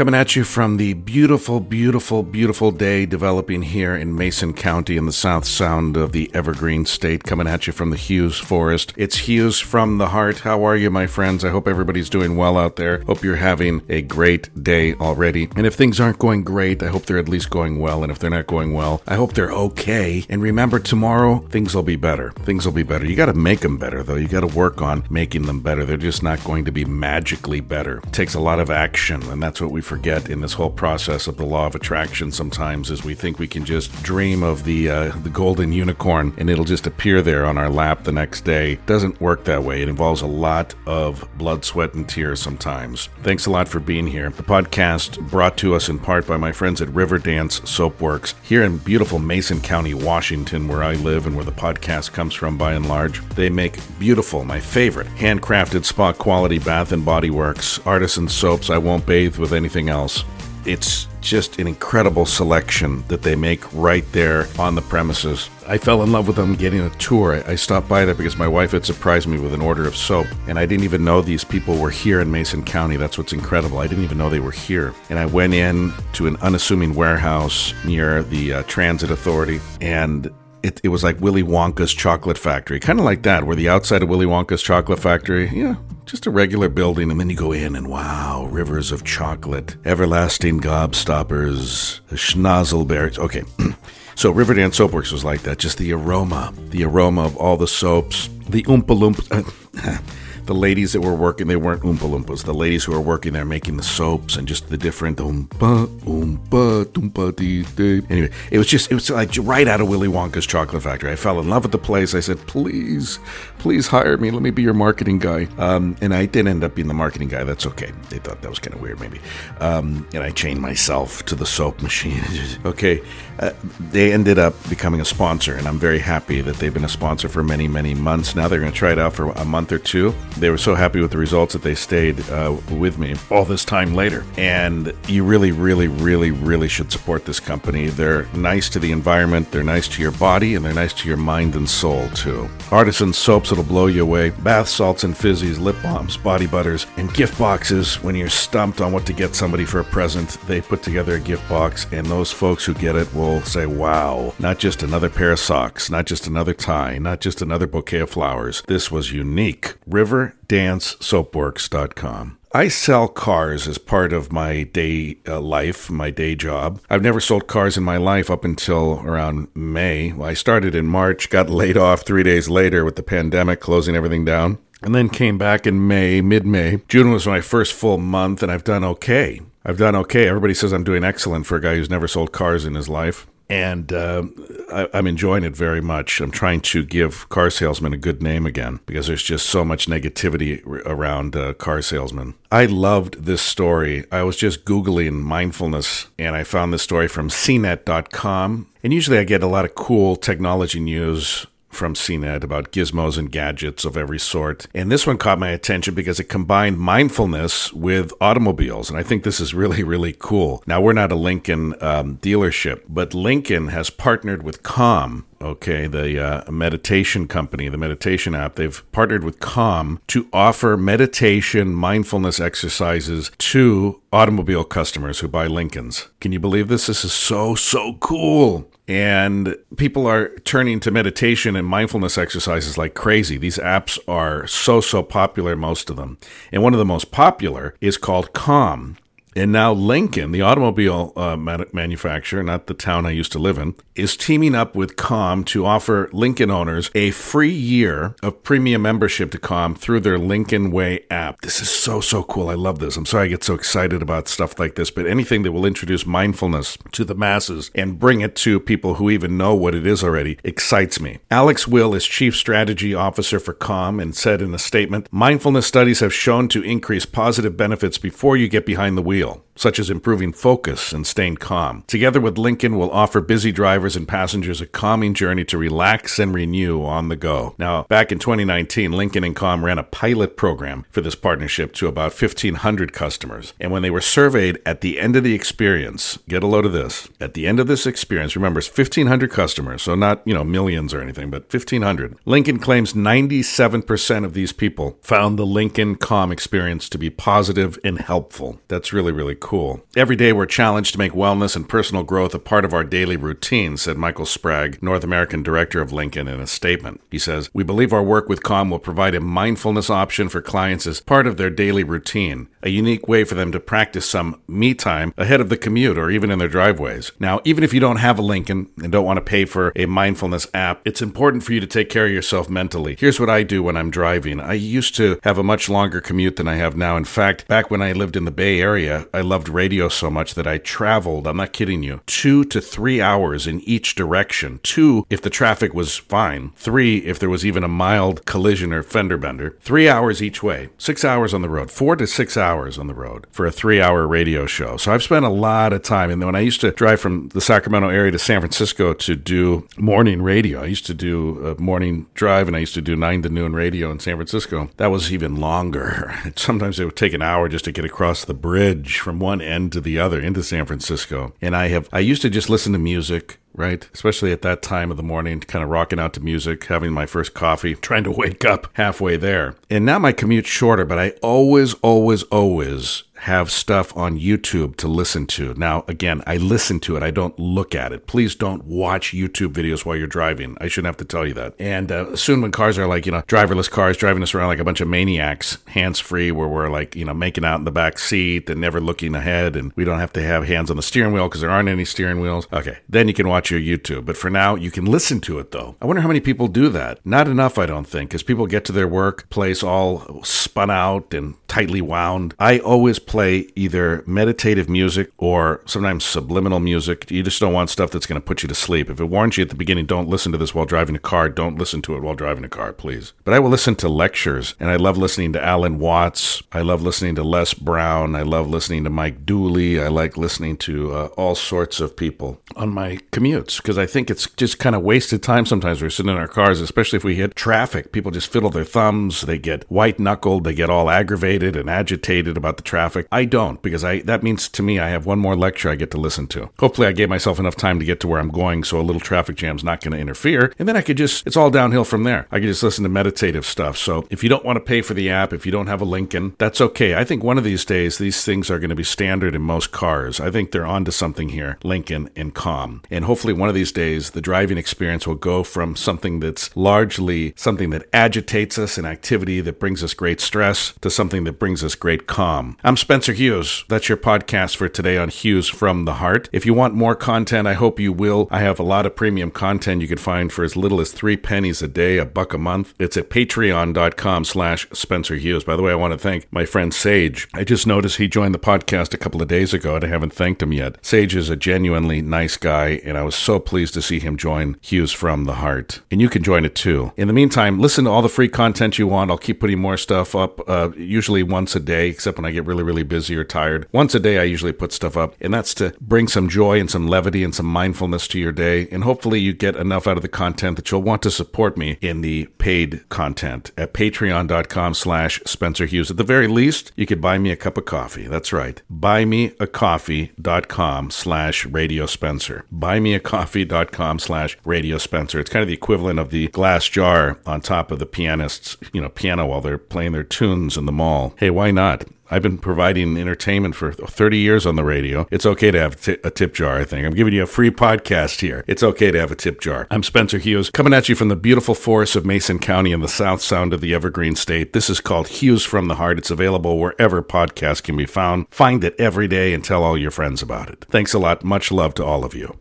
Coming at you from the beautiful, beautiful, beautiful day developing here in Mason County in the South Sound of the Evergreen State. Coming at you from the Hughes Forest. It's Hughes from the heart. How are you, my friends? I hope everybody's doing well out there. Hope you're having a great day already. And if things aren't going great, I hope they're at least going well. And if they're not going well, I hope they're okay. And remember, tomorrow, things will be better. Things will be better. You got to make them better, though. You got to work on making them better. They're just not going to be magically better. It takes a lot of action, and that's what we forget in this whole process of the law of attraction sometimes is we think we can just dream of the uh, the golden unicorn and it'll just appear there on our lap the next day. Doesn't work that way. It involves a lot of blood, sweat, and tears sometimes. Thanks a lot for being here. The podcast brought to us in part by my friends at Riverdance Soapworks here in beautiful Mason County, Washington, where I live and where the podcast comes from by and large. They make beautiful, my favorite, handcrafted spa quality bath and body works, artisan soaps I won't bathe with anything else. It's just an incredible selection that they make right there on the premises. I fell in love with them getting a tour. I stopped by there because my wife had surprised me with an order of soap, and I didn't even know these people were here in Mason County. That's what's incredible. I didn't even know they were here. And I went in to an unassuming warehouse near the uh, Transit Authority, and it, it was like Willy Wonka's chocolate factory, kind of like that, where the outside of Willy Wonka's chocolate factory, yeah, just a regular building, and then you go in and wow, rivers of chocolate, everlasting gobstoppers, schnozzleberries. Okay, so Riverdance Soapworks was like that, just the aroma, the aroma of all the soaps, the Oompa Loompa. Uh, the ladies that were working, they weren't Oompa Loompas. The ladies who were working there making the soaps and just the different Oompa, Oompa, dee, dee. Anyway, it was just, it was like right out of Willy Wonka's chocolate factory. I fell in love with the place. I said, please, please hire me. Let me be your marketing guy. Um, and I did end up being the marketing guy. That's okay. They thought that was kind of weird, maybe. Um, and I chained myself to the soap machine. okay. Uh, they ended up becoming a sponsor, and I'm very happy that they've been a sponsor for many, many months now. They're going to try it out for a month or two they were so happy with the results that they stayed uh, with me all this time later. And you really, really, really, really should support this company. They're nice to the environment, they're nice to your body, and they're nice to your mind and soul too. Artisan soaps that'll blow you away, bath salts and fizzies, lip balms, body butters, and gift boxes. When you're stumped on what to get somebody for a present, they put together a gift box, and those folks who get it will say, wow, not just another pair of socks, not just another tie, not just another bouquet of flowers. This was unique. River dancesoapworks.com. I sell cars as part of my day uh, life, my day job. I've never sold cars in my life up until around May. I started in March, got laid off three days later with the pandemic closing everything down, and then came back in May, mid May. June was my first full month, and I've done okay. I've done okay. Everybody says I'm doing excellent for a guy who's never sold cars in his life and uh, I, am enjoying it very much. I'm trying to give car salesmen a good name again because there's just so much negativity around uh, car salesmen. I loved this story. I was just Googling mindfulness and I found this story from CNET.com. And usually I get a lot of cool technology news from CNET about gizmos and gadgets of every sort. And this one caught my attention because it combined mindfulness with automobiles. And I think this is really, really cool. Now, we're not a Lincoln um, dealership, but Lincoln has partnered with Calm okay, the uh, meditation company, the meditation app, they've partnered with Calm to offer meditation mindfulness exercises to automobile customers who buy Lincolns. Can you believe this? This is so, so cool. And people are turning to meditation and mindfulness exercises like crazy. These apps are so, so popular, most of them. And one of the most popular is called Calm. And now Lincoln, the automobile uh, manufacturer, not the town I used to live in, is teaming up with Calm to offer Lincoln owners a free year of premium membership to Calm through their Lincoln Way app. This is so, so cool. I love this. I'm sorry I get so excited about stuff like this, but anything that will introduce mindfulness to the masses and bring it to people who even know what it is already excites me. Alex Will is Chief Strategy Officer for Calm and said in a statement Mindfulness studies have shown to increase positive benefits before you get behind the wheel real such as improving focus and staying calm. Together with Lincoln, will offer busy drivers and passengers a calming journey to relax and renew on the go. Now, back in 2019, Lincoln and Calm ran a pilot program for this partnership to about 1,500 customers. And when they were surveyed at the end of the experience, get a load of this. At the end of this experience, remember, it's 1,500 customers, so not, you know, millions or anything, but 1,500. Lincoln claims 97% of these people found the Lincoln Calm experience to be positive and helpful. That's really, really cool cool. Every day we're challenged to make wellness and personal growth a part of our daily routine, said Michael Sprague, North American Director of Lincoln, in a statement. He says, We believe our work with Calm will provide a mindfulness option for clients as part of their daily routine, a unique way for them to practice some me time ahead of the commute or even in their driveways. Now, even if you don't have a Lincoln and don't want to pay for a mindfulness app, it's important for you to take care of yourself mentally. Here's what I do when I'm driving. I used to have a much longer commute than I have now. In fact, back when I lived in the Bay Area, I loved radio so much that I traveled, I'm not kidding you, two to three hours in each direction. Two, if the traffic was fine. Three, if there was even a mild collision or fender bender. Three hours each way. Six hours on the road. Four to six hours on the road for a three hour radio show. So I've spent a lot of time. And when I used to drive from the Sacramento area to San Francisco to do morning radio, I used to do a morning drive and I used to do nine to noon radio in San Francisco. That was even longer. Sometimes it would take an hour just to get across the bridge from one end to the other into San Francisco. And I have, I used to just listen to music right? Especially at that time of the morning, kind of rocking out to music, having my first coffee, trying to wake up halfway there. And now my commute's shorter, but I always, always, always have stuff on YouTube to listen to. Now, again, I listen to it. I don't look at it. Please don't watch YouTube videos while you're driving. I shouldn't have to tell you that. And uh, soon when cars are like, you know, driverless cars driving us around like a bunch of maniacs, hands free, where we're like, you know, making out in the back seat and never looking ahead, and we don't have to have hands on the steering wheel because there aren't any steering wheels. Okay, then you can watch your YouTube. But for now, you can listen to it though. I wonder how many people do that. Not enough, I don't think, because people get to their workplace all spun out and tightly wound. I always play either meditative music or sometimes subliminal music. You just don't want stuff that's going to put you to sleep. If it warns you at the beginning, don't listen to this while driving a car, don't listen to it while driving a car, please. But I will listen to lectures, and I love listening to Alan Watts. I love listening to Les Brown. I love listening to Mike Dooley. I like listening to uh, all sorts of people on my commutes because I think it's just kind of wasted time sometimes. We're sitting in our cars, especially if we hit traffic. People just fiddle their thumbs, they get white knuckled, they get all aggravated and agitated about the traffic. I don't because I that means to me I have one more lecture I get to listen to. Hopefully I gave myself enough time to get to where I'm going so a little traffic jam's not going to interfere and then I could just it's all downhill from there. I could just listen to meditative stuff. So if you don't want to pay for the app, if you don't have a Lincoln, that's okay. I think one of these days these things are going to be standard in most cars. I think they're onto something here, Lincoln and Calm. And hopefully one of these days the driving experience will go from something that's largely something that agitates us, an activity that brings us great stress to something that that brings us great calm. I'm Spencer Hughes. That's your podcast for today on Hughes from the Heart. If you want more content, I hope you will. I have a lot of premium content you can find for as little as three pennies a day, a buck a month. It's at patreon.com slash Spencer Hughes. By the way, I want to thank my friend Sage. I just noticed he joined the podcast a couple of days ago and I haven't thanked him yet. Sage is a genuinely nice guy and I was so pleased to see him join Hughes from the Heart. And you can join it too. In the meantime, listen to all the free content you want. I'll keep putting more stuff up, uh, usually once a day, except when I get really, really busy or tired. Once a day, I usually put stuff up, and that's to bring some joy and some levity and some mindfulness to your day. And hopefully, you get enough out of the content that you'll want to support me in the paid content at patreon.com slash Spencer Hughes. At the very least, you could buy me a cup of coffee. That's right. Buymeacoffee.com slash Radio Spencer. Buymeacoffee.com slash Radio Spencer. It's kind of the equivalent of the glass jar on top of the pianist's, you know, piano while they're playing their tunes in the mall. Hey, why not? I've been providing entertainment for 30 years on the radio. It's okay to have a tip jar, I think. I'm giving you a free podcast here. It's okay to have a tip jar. I'm Spencer Hughes, coming at you from the beautiful forests of Mason County in the South Sound of the Evergreen State. This is called Hughes from the Heart. It's available wherever podcasts can be found. Find it every day and tell all your friends about it. Thanks a lot. Much love to all of you.